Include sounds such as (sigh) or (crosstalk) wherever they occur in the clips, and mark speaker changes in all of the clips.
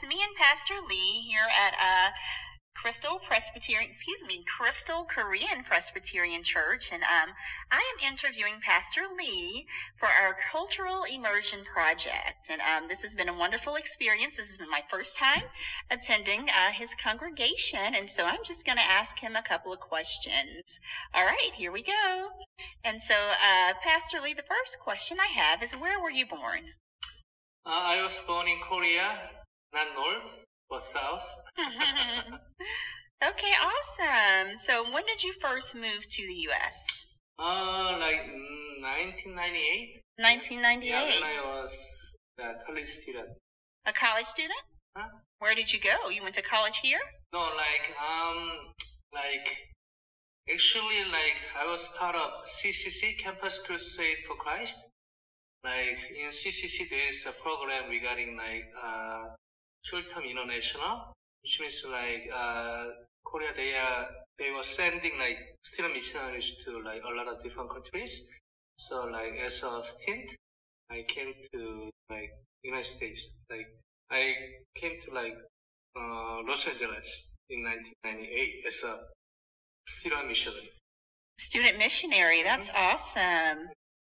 Speaker 1: It's me and Pastor Lee here at uh, Crystal Presbyterian, excuse me, Crystal Korean Presbyterian Church, and um, I am interviewing Pastor Lee for our Cultural Immersion Project. And um, this has been a wonderful experience. This has been my first time attending uh, his congregation, and so I'm just going to ask him a couple of questions. All right, here we go. And so, uh, Pastor Lee, the first question I have is, where were you born?
Speaker 2: Uh, I was born in Korea, not north but south. (laughs)
Speaker 1: okay, awesome. So, when did you first move to the U.S.?
Speaker 2: Uh, like 1998.
Speaker 1: 1998.
Speaker 2: Yeah, when I was a college student.
Speaker 1: A college student?
Speaker 2: Huh?
Speaker 1: Where did you go? You went to college here?
Speaker 2: No, like um, like actually, like I was part of CCC Campus Crusade for Christ. Like in CCC, there is a program regarding like uh, short-term international, which means like uh, Korea they are they were sending like student missionaries to like a lot of different countries. So like as a stint, I came to like United States. Like I came to like uh, Los Angeles in 1998 as a student missionary.
Speaker 1: Student missionary, that's mm-hmm. awesome.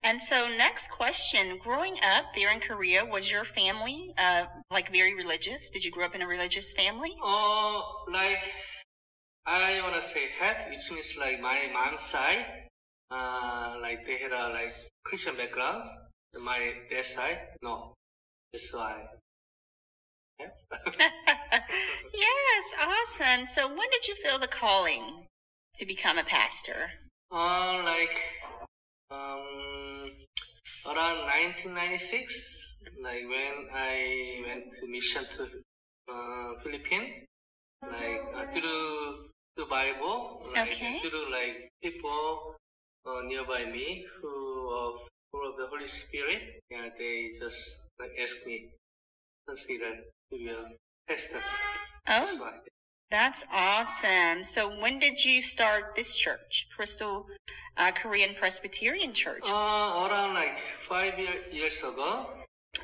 Speaker 1: And so, next question: Growing up there in Korea, was your family uh, like very religious? Did you grow up in a religious family?
Speaker 2: Oh, like I wanna say half, which means like my mom's side, uh, like they had a like Christian background. My dad's side, no. That's why. (laughs)
Speaker 1: yes, awesome. So, when did you feel the calling to become a pastor?
Speaker 2: Uh, like um, around 1996, like when I went to mission to uh, Philippines, like uh, through the Bible, like
Speaker 1: okay.
Speaker 2: through like people uh, nearby me who are full of the Holy Spirit, yeah, they just like ask me consider to be a pastor.
Speaker 1: Oh, that's awesome. So when did you start this church, Crystal uh, Korean Presbyterian Church?
Speaker 2: Uh, around like five year, years ago.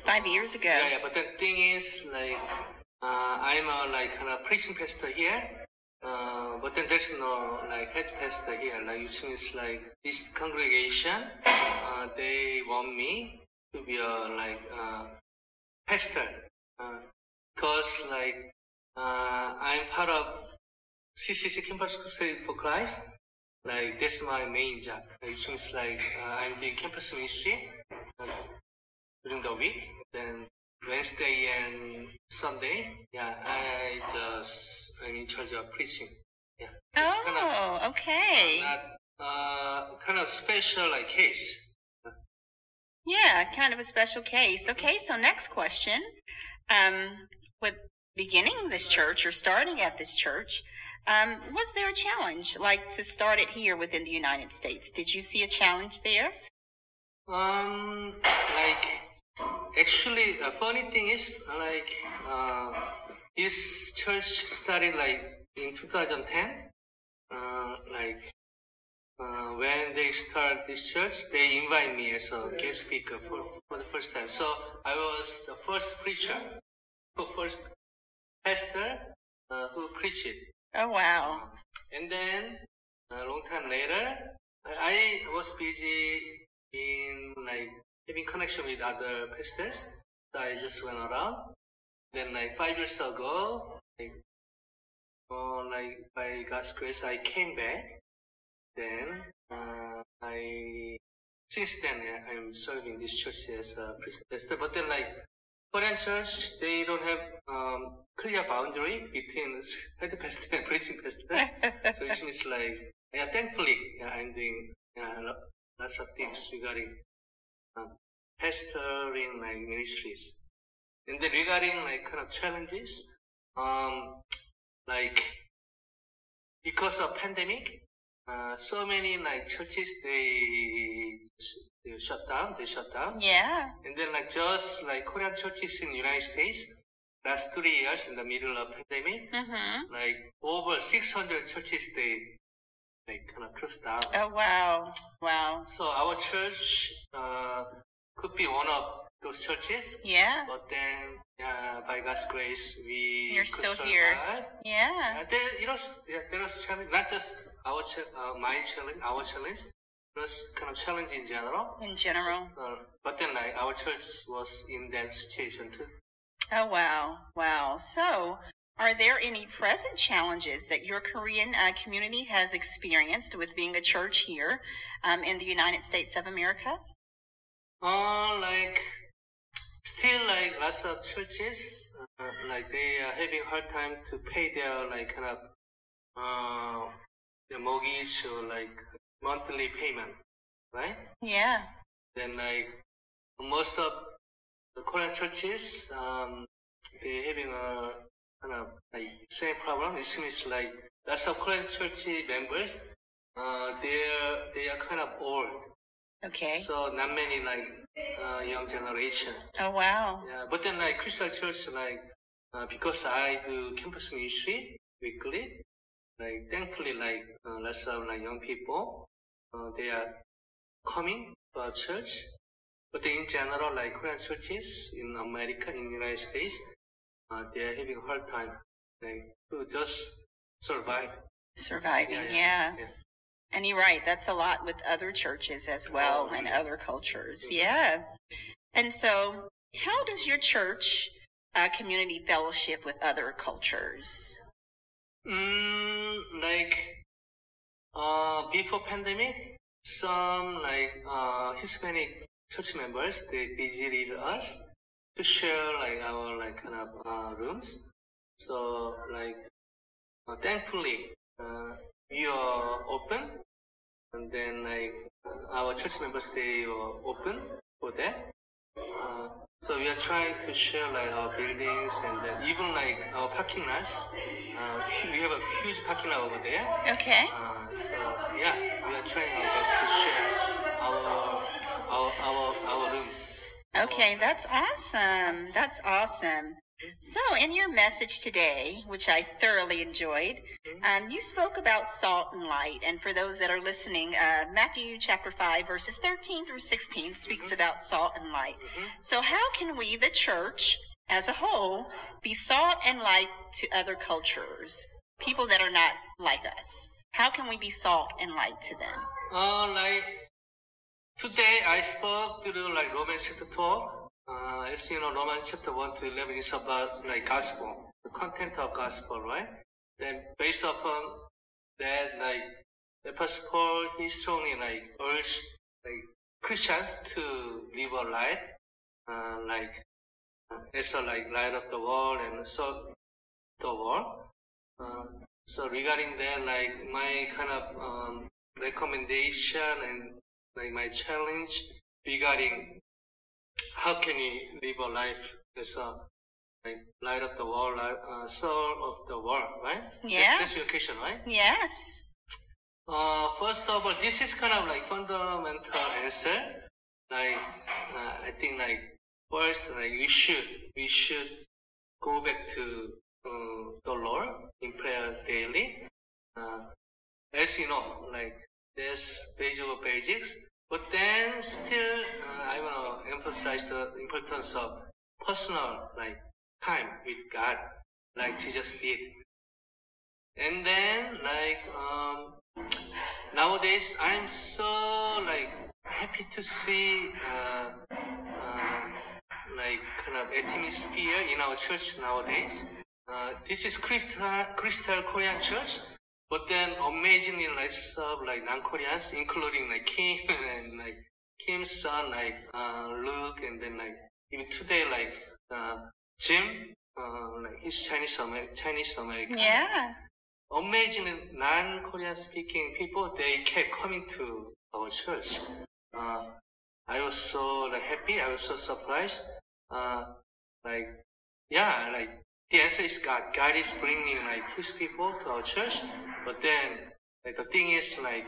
Speaker 1: Five years ago.
Speaker 2: Yeah, yeah. But the thing is, like, uh, I'm a like kind of preaching pastor here. Uh, but then there's no like head pastor here. Like, which means like this congregation, uh, they want me to be a like uh, pastor. Uh, cause like uh, I'm part of CCC Campus Crusade for Christ. Like that's my main job. Which means like uh, I'm doing campus ministry during the week. Then Wednesday and Sunday, yeah, I just I'm in charge of preaching. Yeah.
Speaker 1: oh, kind of, okay.
Speaker 2: Uh, not, uh, kind of special like case.
Speaker 1: Yeah, kind of a special case. Okay, so next question. Um, with beginning this church or starting at this church, um, was there a challenge, like to start it here within the United States? Did you see a challenge there?
Speaker 2: Um, like actually, a funny thing is like uh, this church started like in 2010. Uh, like uh, when they start this church, they invite me as a guest speaker for, for the first time. So I was the first preacher, the first pastor uh, who preached it.
Speaker 1: Oh wow!
Speaker 2: And then a long time later, I was busy in like having connection with other pastors, so I just went around. Then like five years ago, like, uh, like by God's grace, I came back. Then uh, I since then I'm serving this church as a pastor. But then like Church, they don't have um, clear boundary between (laughs) head pastor and preaching pastor. so it means like, yeah, thankfully, yeah, I'm doing yeah, lots of things regarding um, pastoring like ministries. And then regarding like kind of challenges, um, like because of pandemic, uh, so many like churches they they shut down, they shut down.
Speaker 1: Yeah.
Speaker 2: And then like just like Korean churches in the United States, last three years in the middle of pandemic,
Speaker 1: mm-hmm.
Speaker 2: like over 600 churches they like kind of closed down.
Speaker 1: Oh wow, wow.
Speaker 2: So our church uh, could be one of those churches.
Speaker 1: Yeah.
Speaker 2: But then, uh, by God's grace, we
Speaker 1: You're still here. Yeah.
Speaker 2: Uh, there, you know, yeah, there was challenge, not just our ch- uh, my challenge, our challenge. Was kind of challenge in general.
Speaker 1: In general.
Speaker 2: Uh, but then, like, our church was in that situation too.
Speaker 1: Oh, wow. Wow. So, are there any present challenges that your Korean uh, community has experienced with being a church here um, in the United States of America?
Speaker 2: Uh, like, still, like, lots of churches, uh, like, they are having hard time to pay their, like, kind of, uh, their mortgage or, like, monthly payment, right?
Speaker 1: Yeah.
Speaker 2: Then, like, most of the Korean churches, um, they're having a kind of, like, same problem. It seems like lots of Korean church members, uh, they're, they are kind of old.
Speaker 1: Okay.
Speaker 2: So not many like uh, young generation.
Speaker 1: Oh, wow.
Speaker 2: Yeah, but then like Crystal Church, like uh, because I do campus ministry weekly, like thankfully like uh, lots of like young people, uh, they are coming to our church. But in general, like Korean churches in America, in United States, uh, they are having a hard time like to just survive.
Speaker 1: Surviving. Yeah.
Speaker 2: yeah.
Speaker 1: And you're right. That's a lot with other churches as well and other cultures. Yeah. And so, how does your church uh, community fellowship with other cultures?
Speaker 2: Mm, like uh, before pandemic, some like uh, Hispanic church members they visited us to share like our like kind of uh, rooms. So like uh, thankfully uh, we are open, and then like uh, our church members they are open for that. Uh, so we are trying to share like our buildings and then even like our parking lots. Uh, (laughs) we have a huge parking lot over there.
Speaker 1: Okay.
Speaker 2: Uh, so yeah, we are trying our best to share our our our, our rooms.
Speaker 1: Okay, that's awesome. That's awesome. So, in your message today, which I thoroughly enjoyed, um, you spoke about salt and light. And for those that are listening, uh, Matthew chapter 5, verses 13 through 16 speaks about salt and light. So, how can we, the church as a whole, be salt and light to other cultures, people that are not like us? How can we be salt and light to them?
Speaker 2: Uh, like today I spoke through like Romans chapter 12. Uh, as you know, Romans chapter 1 to 11 is about like gospel, the content of gospel, right? Then based upon that, like the Apostle Paul, he strongly like urged like Christians to live a life, uh, like uh, as a like light of the world and salt the world. Uh, so regarding that, like my kind of um, recommendation and like my challenge regarding how can we live a life that's a like light of the world, light, uh, soul of the world, right?
Speaker 1: Yeah.
Speaker 2: That's, that's your question, right?
Speaker 1: Yes.
Speaker 2: Uh, first of all, this is kind of like fundamental answer. Like, uh, I think like first, like we should, we should go back to uh, the Lord in prayer daily. Uh, as you know, like there's page of basics, but then still, uh, I want to emphasize the importance of personal like time with God, like Jesus did. And then like um, nowadays I'm so like happy to see uh, uh, like kind of atmosphere in our church nowadays. Uh, this is Crystal, Crystal Korean Church, but then amazingly like of like non-Koreans, including like Kim (laughs) and like Kim's son, like uh, Luke, and then like even today like uh, Jim, uh, like he's Chinese Amer- Chinese American
Speaker 1: Yeah.
Speaker 2: amazing non-Korean speaking people, they kept coming to our church. Uh, I was so like happy. I was so surprised. Uh, like, yeah, like the answer is God. God is bringing like His people to our church. But then, like the thing is like,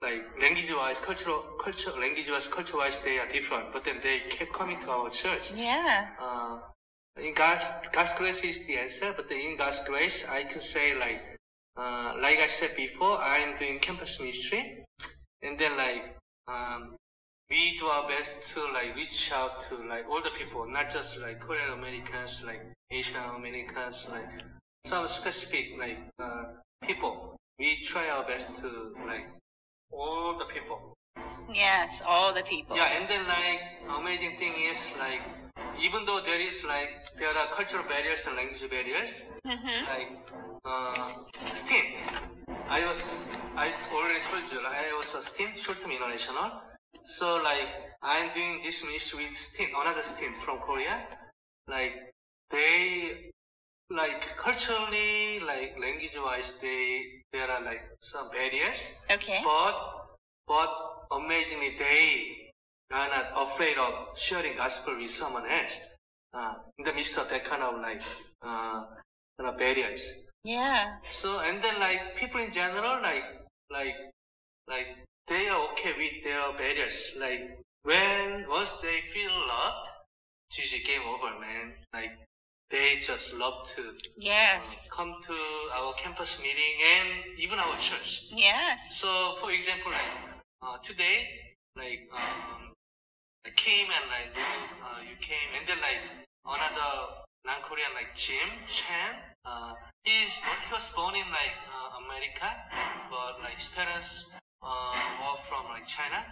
Speaker 2: like language-wise, cultural, culture, language-wise, culture-wise, they are different. But then they kept coming to our church.
Speaker 1: Yeah.
Speaker 2: Uh, in God's, God's grace is the answer, but then in God's grace, I can say like, uh, like I said before, I'm doing campus ministry, and then like, um, we do our best to like reach out to like all the people, not just like Korean Americans, like Asian Americans, like some specific like uh, people. We try our best to like all the people.
Speaker 1: Yes, all the people.
Speaker 2: Yeah, and then like amazing thing is like even though there is like there are cultural barriers and language barriers,
Speaker 1: Mm-hmm.
Speaker 2: like uh, stint. I was I already told you like, I was a stint short-term international. So like I'm doing this ministry with stint, another stint from Korea. Like they like culturally, like language-wise, they there are like some barriers.
Speaker 1: Okay.
Speaker 2: But but amazingly, they are not afraid of sharing gospel with someone else. Uh, in the midst of that kind of like uh, kind of barriers.
Speaker 1: Yeah.
Speaker 2: So and then like people in general, like like like they are okay with their barriers. Like when once they feel loved, GG game over, man. Like they just love to uh,
Speaker 1: Yes.
Speaker 2: come to our campus meeting and even our church.
Speaker 1: Yes.
Speaker 2: So, for example, like uh, today, like um, I came and like uh, you came, and then like another non-Korean like Jim Chan. Uh, he's he was born in like uh, America, but like his parents uh, were from like China.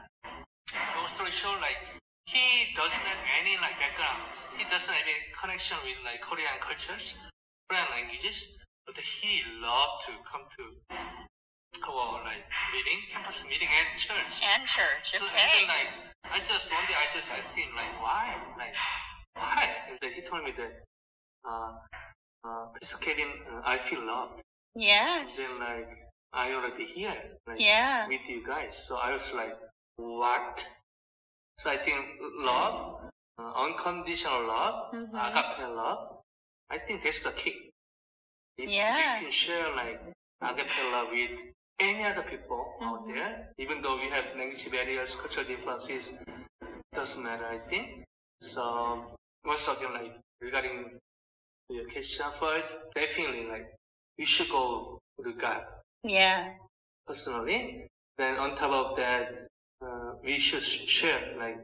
Speaker 2: Long story short, like he doesn't have any like backgrounds. He doesn't have any connection with like Korean cultures, Korean languages. But he loved to come to our like meeting, campus meeting and church.
Speaker 1: And church.
Speaker 2: So and then like I just one day I just asked him like why? Like why? And then he told me that uh uh Pastor Kevin, uh, I feel loved.
Speaker 1: Yes.
Speaker 2: Then like I already here, like
Speaker 1: Yeah.
Speaker 2: with you guys. So I was like, what? So I think love, uh, unconditional love,
Speaker 1: Mhm.
Speaker 2: agape love. I think that's the key. If
Speaker 1: Yeah.
Speaker 2: we can share like agape love with any other people out
Speaker 1: Mhm.
Speaker 2: there, even though we have language barriers, cultural differences, doesn't matter. I think. So once again, like regarding your question first, definitely like you should go to God
Speaker 1: Yeah.
Speaker 2: personally. Then on top of that, uh, we should share like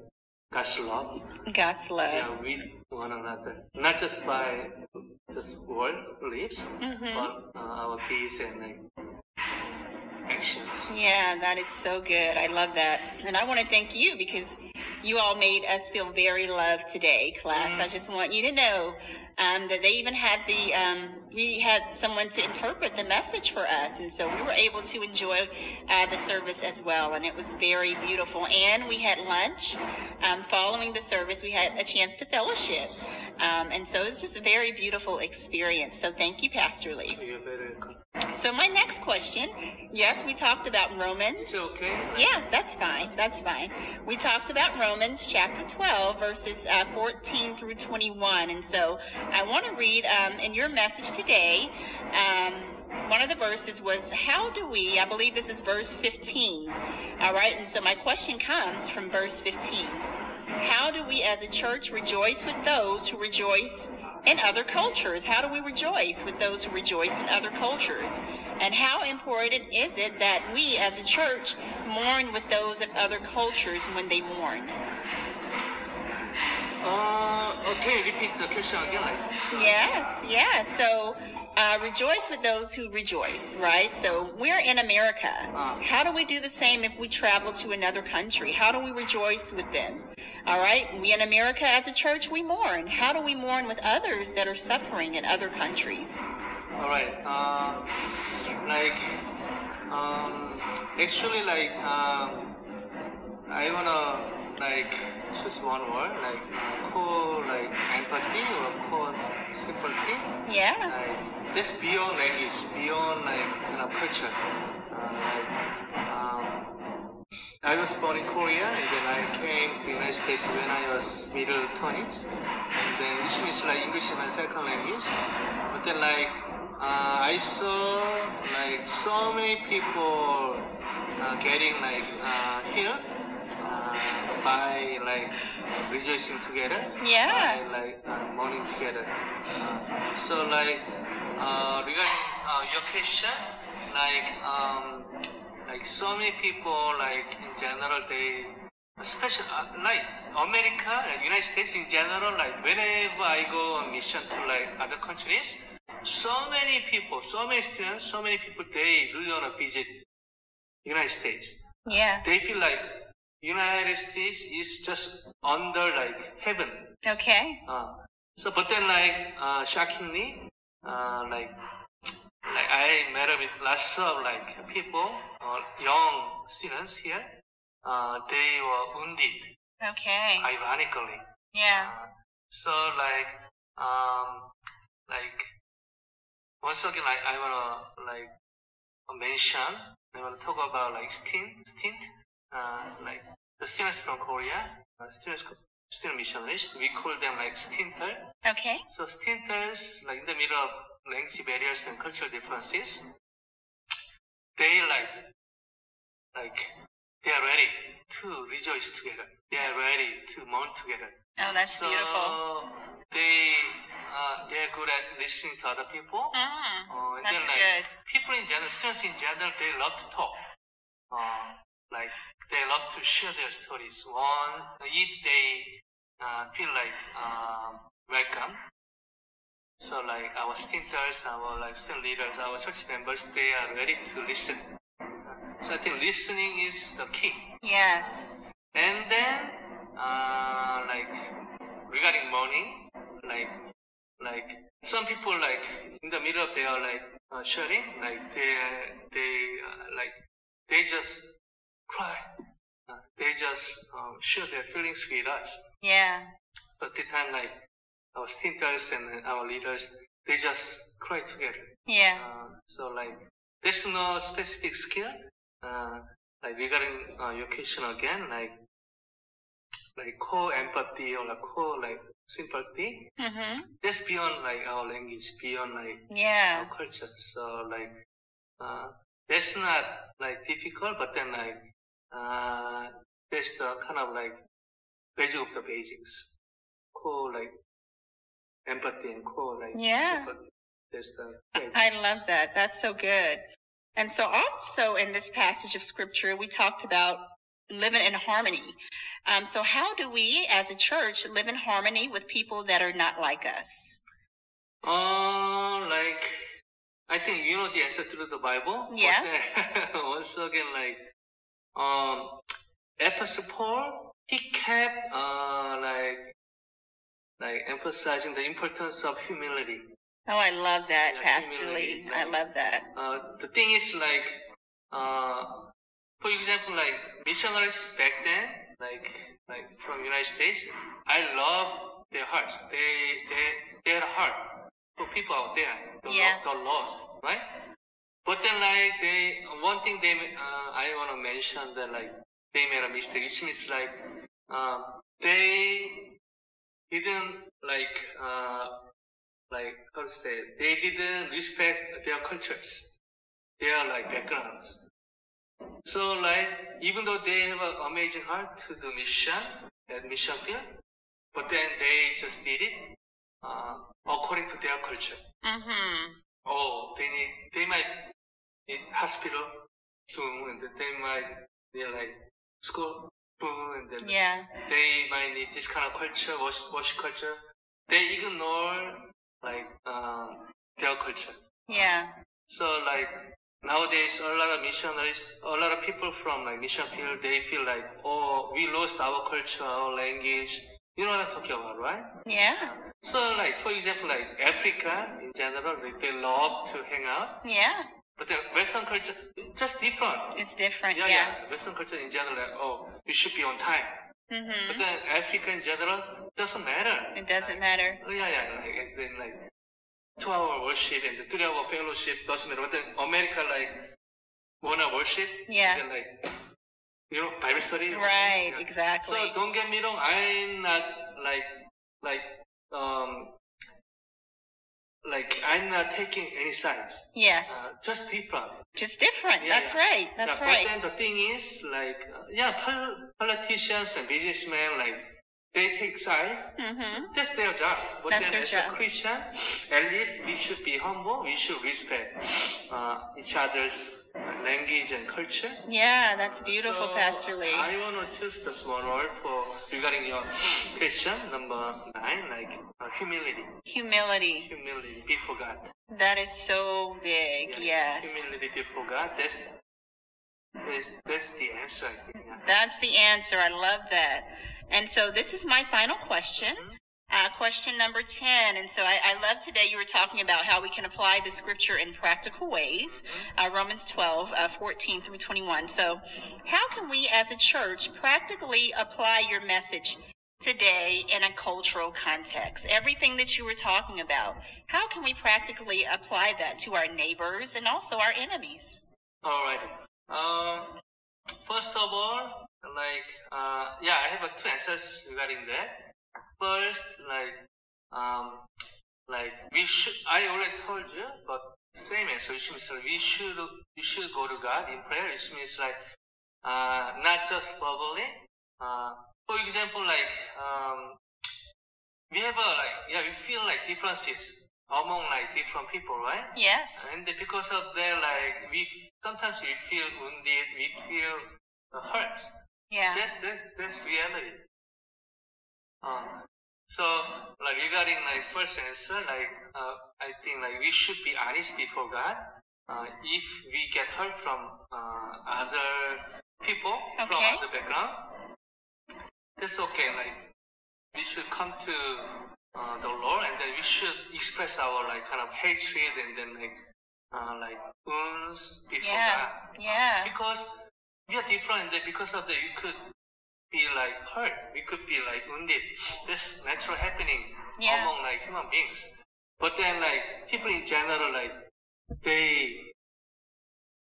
Speaker 2: God's love
Speaker 1: God's love.
Speaker 2: yeah, with one another, not just by just word lips,
Speaker 1: Mhm.
Speaker 2: but uh, our deeds and like actions.
Speaker 1: Yeah, that is so good. I love that. And I want to thank you because you all made us feel very loved today, class. I just want you to know um, that they even had the, um, we had someone to interpret the message for us. And so we were able to enjoy uh, the service as well. And it was very beautiful. And we had lunch. Um, following the service, we had a chance to fellowship. Um, and so it was just a very beautiful experience. So thank you, Pastor Lee.
Speaker 2: You're very welcome.
Speaker 1: So my next question, yes, we talked about Romans.
Speaker 2: Is it okay?
Speaker 1: Yeah, that's fine. That's fine. We talked about Romans chapter 12, verses uh, 14 through 21. And so I want to read um, in your message today. Um, one of the verses was, How do we, I believe this is verse 15. All right. And so my question comes from verse 15. How do we as a church rejoice with those who rejoice in other cultures? How do we rejoice with those who rejoice in other cultures? And how important is it that we as a church mourn with those of other cultures when they mourn?
Speaker 2: Uh, okay, repeat the question again. Like, so-
Speaker 1: Yes, yes. So uh, rejoice with those who rejoice, right? So we're in America.
Speaker 2: Ah.
Speaker 1: How do we do the same if we travel to another country? How do we rejoice with them? All right, we in America as a church, we mourn. How do we mourn with others that are suffering in other countries?
Speaker 2: All right. Uh, like, um, actually, like, um, I wanna like choose one word, like call like empathy or call sympathy.
Speaker 1: Yeah,
Speaker 2: Like, this beyond language, beyond like kind of culture. Uh, like, um, I was born in Korea and then I came to the United States when I was middle 20s. And then which means like English is my second language. But then like uh, I saw like so many people uh, getting like uh, healed by like rejoicing together.
Speaker 1: Yeah.
Speaker 2: By, like uh, mourning together. Uh, so like uh, regarding uh, your question, like um, like so many people like in general they especially uh, like America, uh, United States in general, like whenever I go on mission to like other countries, so many people, so many students, so many people, they really want to visit United States.
Speaker 1: Yeah.
Speaker 2: They feel like United States is just under like heaven.
Speaker 1: Okay.
Speaker 2: Uh, so, but then like uh, shockingly, uh, like like I met with lots of like people, uh, young students here. Uh, they were wounded,
Speaker 1: Okay.
Speaker 2: ironically.
Speaker 1: Yeah.
Speaker 2: Uh, so like um like once again like I wanna like mention I wanna talk about like stint stint uh like the students from Korea uh, students student missionaries we call them like stinter
Speaker 1: Okay.
Speaker 2: so stinters like in the middle of language barriers and cultural differences they like like they are ready to rejoice together they are ready to mourn together
Speaker 1: Oh, that's
Speaker 2: so
Speaker 1: beautiful.
Speaker 2: they uh, they're good at listening to other people.
Speaker 1: Mm,
Speaker 2: Uh,
Speaker 1: that's
Speaker 2: then,
Speaker 1: good.
Speaker 2: People in general, students in general, they love to talk. Uh, like they love to share their stories. One, if they uh, feel like um, welcome. So like our stinters, our like student leaders, our church members, they are ready to listen. So I think listening is the key.
Speaker 1: Yes.
Speaker 2: And then, uh, like regarding mourning, like like some people like in the middle of their like uh, sharing, like they they uh, like they just cry. Uh, they just um, share their feelings with us.
Speaker 1: Yeah.
Speaker 2: So at the time, like our stinters and our leaders, they just cry together.
Speaker 1: Yeah.
Speaker 2: Uh, so like there's no specific skill. Uh, like regarding uh, education again, like like core empathy or like core like sympathy.
Speaker 1: Mm-hmm.
Speaker 2: That's beyond like our language, beyond like
Speaker 1: Yeah.
Speaker 2: our culture. So like uh, that's not like difficult, but then like uh, that's the kind of like basic of the basics. cool like empathy and cool like
Speaker 1: Yeah.
Speaker 2: sympathy. The.
Speaker 1: I love that. That's so good. And so, also in this passage of scripture, we talked about living in harmony. Um, so, how do we as a church live in harmony with people that are not like us?
Speaker 2: Uh, like I think you know the answer to the Bible.
Speaker 1: Yeah.
Speaker 2: Then, (laughs) once again, like um, Apostle Paul, he kept uh like like emphasizing the importance of humility.
Speaker 1: Oh, I love that,
Speaker 2: Yeah,
Speaker 1: Pastor
Speaker 2: humility,
Speaker 1: Lee. I love that.
Speaker 2: Uh, the thing is like uh, for example, like missionaries back then, like like from United States, I love their hearts. They they a heart for people out there, the,
Speaker 1: Yeah.
Speaker 2: the lost, right? But then like they one thing they uh, I want to mention that like they made a mistake. Which means like um, they didn't like uh, like how to say they didn't respect their cultures, their like backgrounds. So like even though they have an amazing heart to do mission at mission field, but then they just did it uh, according to their culture.
Speaker 1: Mm-hmm.
Speaker 2: Oh, they need they might need hospital soon, and then they might need like school boom, and then
Speaker 1: Yeah.
Speaker 2: they might need this kind of culture, worship, worship culture. They ignore like um, their culture.
Speaker 1: Yeah.
Speaker 2: So like nowadays, a lot of missionaries, a lot of people from like mission field, they feel like, oh, we lost our culture, our language. You know what I'm talking about, right?
Speaker 1: Yeah.
Speaker 2: So like for example, like Africa in general, like, they love to hang out,
Speaker 1: Yeah.
Speaker 2: But the Western culture just different.
Speaker 1: It's different.
Speaker 2: Yeah,
Speaker 1: Yeah.
Speaker 2: yeah. Western culture in general, like, oh, you should be on time. But
Speaker 1: Mm-hmm.
Speaker 2: then Africa in general doesn't matter.
Speaker 1: It doesn't matter.
Speaker 2: Oh, yeah, yeah, like, and then like two hour worship and the three hour fellowship doesn't matter. But then America like one hour worship,
Speaker 1: Yeah.
Speaker 2: and then like you know Bible study.
Speaker 1: Right.
Speaker 2: Yeah.
Speaker 1: Exactly.
Speaker 2: So don't get me wrong, I'm not like like um like I'm not taking any sides.
Speaker 1: Yes.
Speaker 2: Uh, just different.
Speaker 1: Just different.
Speaker 2: yeah,
Speaker 1: That's
Speaker 2: yeah.
Speaker 1: right. That's
Speaker 2: yeah,
Speaker 1: right.
Speaker 2: But then the thing is, like, uh, yeah, pol- politicians and businessmen, like, they take side.
Speaker 1: Mm-hmm.
Speaker 2: That's their job. But
Speaker 1: That's
Speaker 2: then
Speaker 1: their
Speaker 2: as
Speaker 1: job.
Speaker 2: a Christian, at least we should be humble. We should respect uh, each other's uh, language and culture.
Speaker 1: Yeah, that's beautiful,
Speaker 2: So,
Speaker 1: Pastor Lee.
Speaker 2: I want to choose the small word for regarding your question number nine, like uh, humility.
Speaker 1: Humility.
Speaker 2: Humility before God.
Speaker 1: That is so big.
Speaker 2: Yeah,
Speaker 1: Yes.
Speaker 2: Humility before God. That's that's, that's the answer.
Speaker 1: That's the answer. I love that. And so this is my final question. Uh, question number 10. And so I, I love today you were talking about how we can apply the scripture in practical ways. Uh, Romans 12, uh, 14 through 21. So how can we as a church practically apply your message today in a cultural context? Everything that you were talking about, how can we practically apply that to our neighbors and also our enemies?
Speaker 2: All right. Um, first of all, like, uh, yeah, I have two answers regarding that. First, like, um, like we should. I already told you, but same answer. Which means we should we should go to God in prayer. Which means like, uh, not just verbally. Uh, for example, like, um, we have a like, yeah, we feel like differences among like different people, right?
Speaker 1: Yes.
Speaker 2: And because of that, like we sometimes we feel wounded, we feel uh, hurt.
Speaker 1: Yeah.
Speaker 2: That's that's that's reality. Um, so like regarding like first answer, like uh, I think like we should be honest before God. Uh, if we get hurt from uh, other people from
Speaker 1: Okay.
Speaker 2: other background, that's okay. Like we should come to uh, the Lord, and then we should express our like kind of hatred, and then like uh, like wounds before
Speaker 1: Yeah.
Speaker 2: God.
Speaker 1: Yeah.
Speaker 2: Because we are different, and because of that, you could be like hurt. We could be like wounded. That's natural happening
Speaker 1: Yeah.
Speaker 2: among like human beings. But then like people in general, like they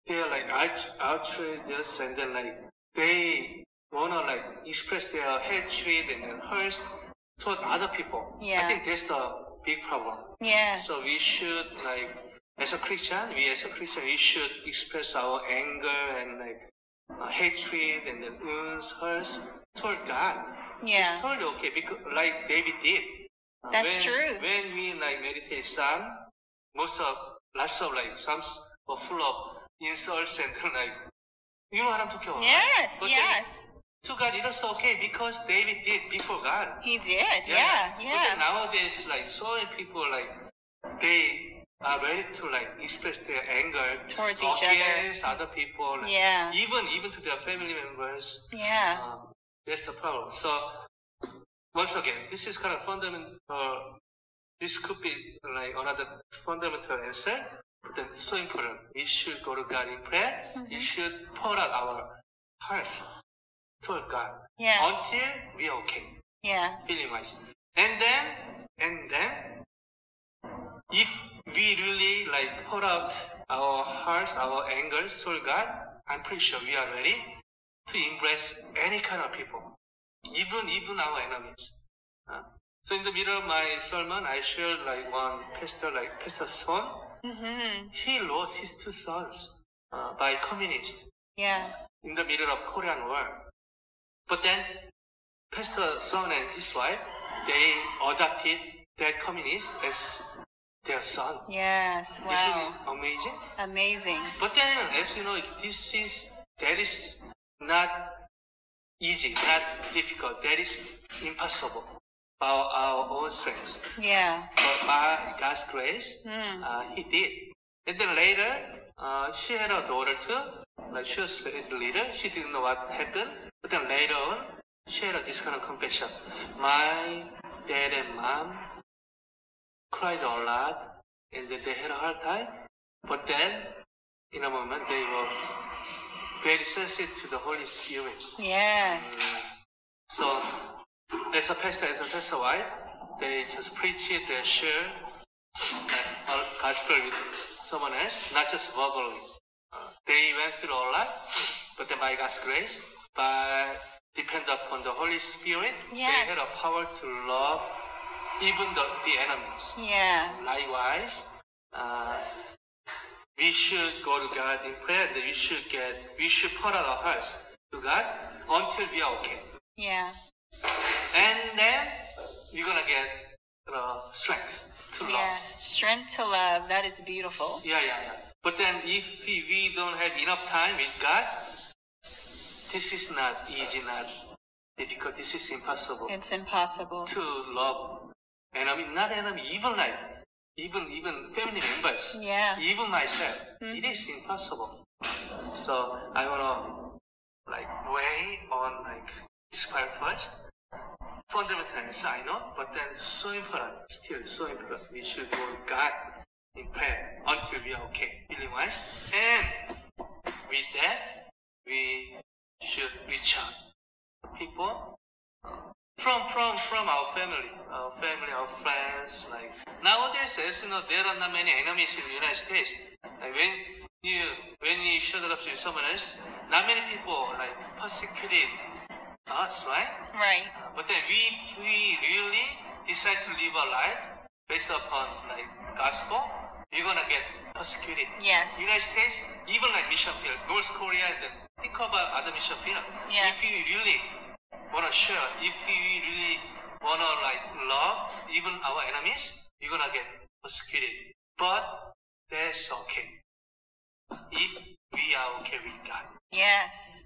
Speaker 2: they are like out- outrageous, and then like they wanna like express their hatred and then hurt toward other people.
Speaker 1: Yeah.
Speaker 2: I think that's the big problem.
Speaker 1: Yes.
Speaker 2: So we should like, as a Christian, we as a Christian, we should express our anger and like uh, hatred and the wounds, hurts toward God.
Speaker 1: Yeah.
Speaker 2: It's totally okay because like David did. Uh,
Speaker 1: That's
Speaker 2: when,
Speaker 1: true.
Speaker 2: When we like meditate Psalm, most of lots of like Psalms were full of insults and (laughs) like, you know what I'm talking about?
Speaker 1: Yes, yes.
Speaker 2: To God, it was okay because David did before God.
Speaker 1: He did. Yeah,
Speaker 2: But then
Speaker 1: yeah.
Speaker 2: nowadays, like so many people, like they are ready to like express their anger
Speaker 1: Towards each other.
Speaker 2: against other people. like,
Speaker 1: Yeah.
Speaker 2: Even even to their family members.
Speaker 1: Yeah.
Speaker 2: Um, that's the problem. So once again, this is kind of fundamental. This could be like another fundamental answer. But then so important. We should go to God in prayer.
Speaker 1: Mm-hmm.
Speaker 2: We should pour out our hearts toward God
Speaker 1: Yes.
Speaker 2: until we are okay
Speaker 1: Yeah.
Speaker 2: feeling wise. And then, and then, if we really like pour out our hearts, our anger toward God, I'm pretty sure we are ready to embrace any kind of people, even even our enemies. Uh, so in the middle of my sermon, I shared like one pastor, like Pastor Son.
Speaker 1: Mm-hmm.
Speaker 2: He lost his two sons uh, by communists
Speaker 1: Yeah.
Speaker 2: in the middle of Korean War. But then Pastor Son and his wife, they adopted that communist as their son.
Speaker 1: Yes. Wow.
Speaker 2: Isn't it amazing?
Speaker 1: Amazing.
Speaker 2: But then, as you know, this is that is not easy, not difficult. That is impossible by our, our own strength.
Speaker 1: Yeah.
Speaker 2: But by God's grace,
Speaker 1: Mm.
Speaker 2: uh, he did. And then later, uh, she had a daughter too. Like she was a leader. She didn't know what happened. Then later on, she had this kind of confession. My dad and mom cried a lot, and then they had a hard time. But then, in a moment, they were very sensitive to the Holy Spirit.
Speaker 1: Yes.
Speaker 2: So, as a pastor, as a pastor wife, they just preach it, they share our gospel with someone else, not just verbally. Uh, they went through a lot, but then by God's grace, by depend upon the Holy Spirit, they had a power to love even the, the enemies.
Speaker 1: Yeah.
Speaker 2: Likewise, uh, we should go to God in prayer. That we should get, we should put out our hearts to God until we are okay.
Speaker 1: Yeah.
Speaker 2: and then you're gonna get uh, strength to love.
Speaker 1: Yes. Strength to love. That is beautiful.
Speaker 2: Yeah, yeah, yeah. But then if we, we don't have enough time with God, this is not easy, not difficult. This is impossible
Speaker 1: It's impossible.
Speaker 2: to love enemy, not enemy, even like even even family members,
Speaker 1: Yeah.
Speaker 2: even myself. Hmm. It is impossible. So I wanna like weigh on like this part first. Fundamental answer, I know, but then so important, still so important. We should go God in prayer until we are okay, feeling wise. And with that, we should reach out to people from from from our family, our family, our friends. Like nowadays, as you know, there are not many enemies in the United States. Like when you when you showed up to someone else, not many people like persecuted us, right?
Speaker 1: Right.
Speaker 2: Uh, but then we we really decide to live our life based upon like gospel, you're gonna get persecuted.
Speaker 1: Yes.
Speaker 2: United States, even like mission field, North Korea, and think about Adam and field.
Speaker 1: Yeah.
Speaker 2: If you really wanna share, if you really wanna like love even our enemies, you're gonna get persecuted. But that's okay. If we are okay with God.
Speaker 1: Yes.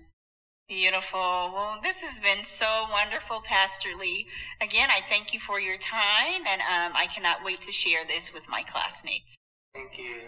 Speaker 1: Beautiful. Well, this has been so wonderful, Pastor Lee. Again, I thank you for your time, and um, I cannot wait to share this with my classmates.
Speaker 2: Thank you.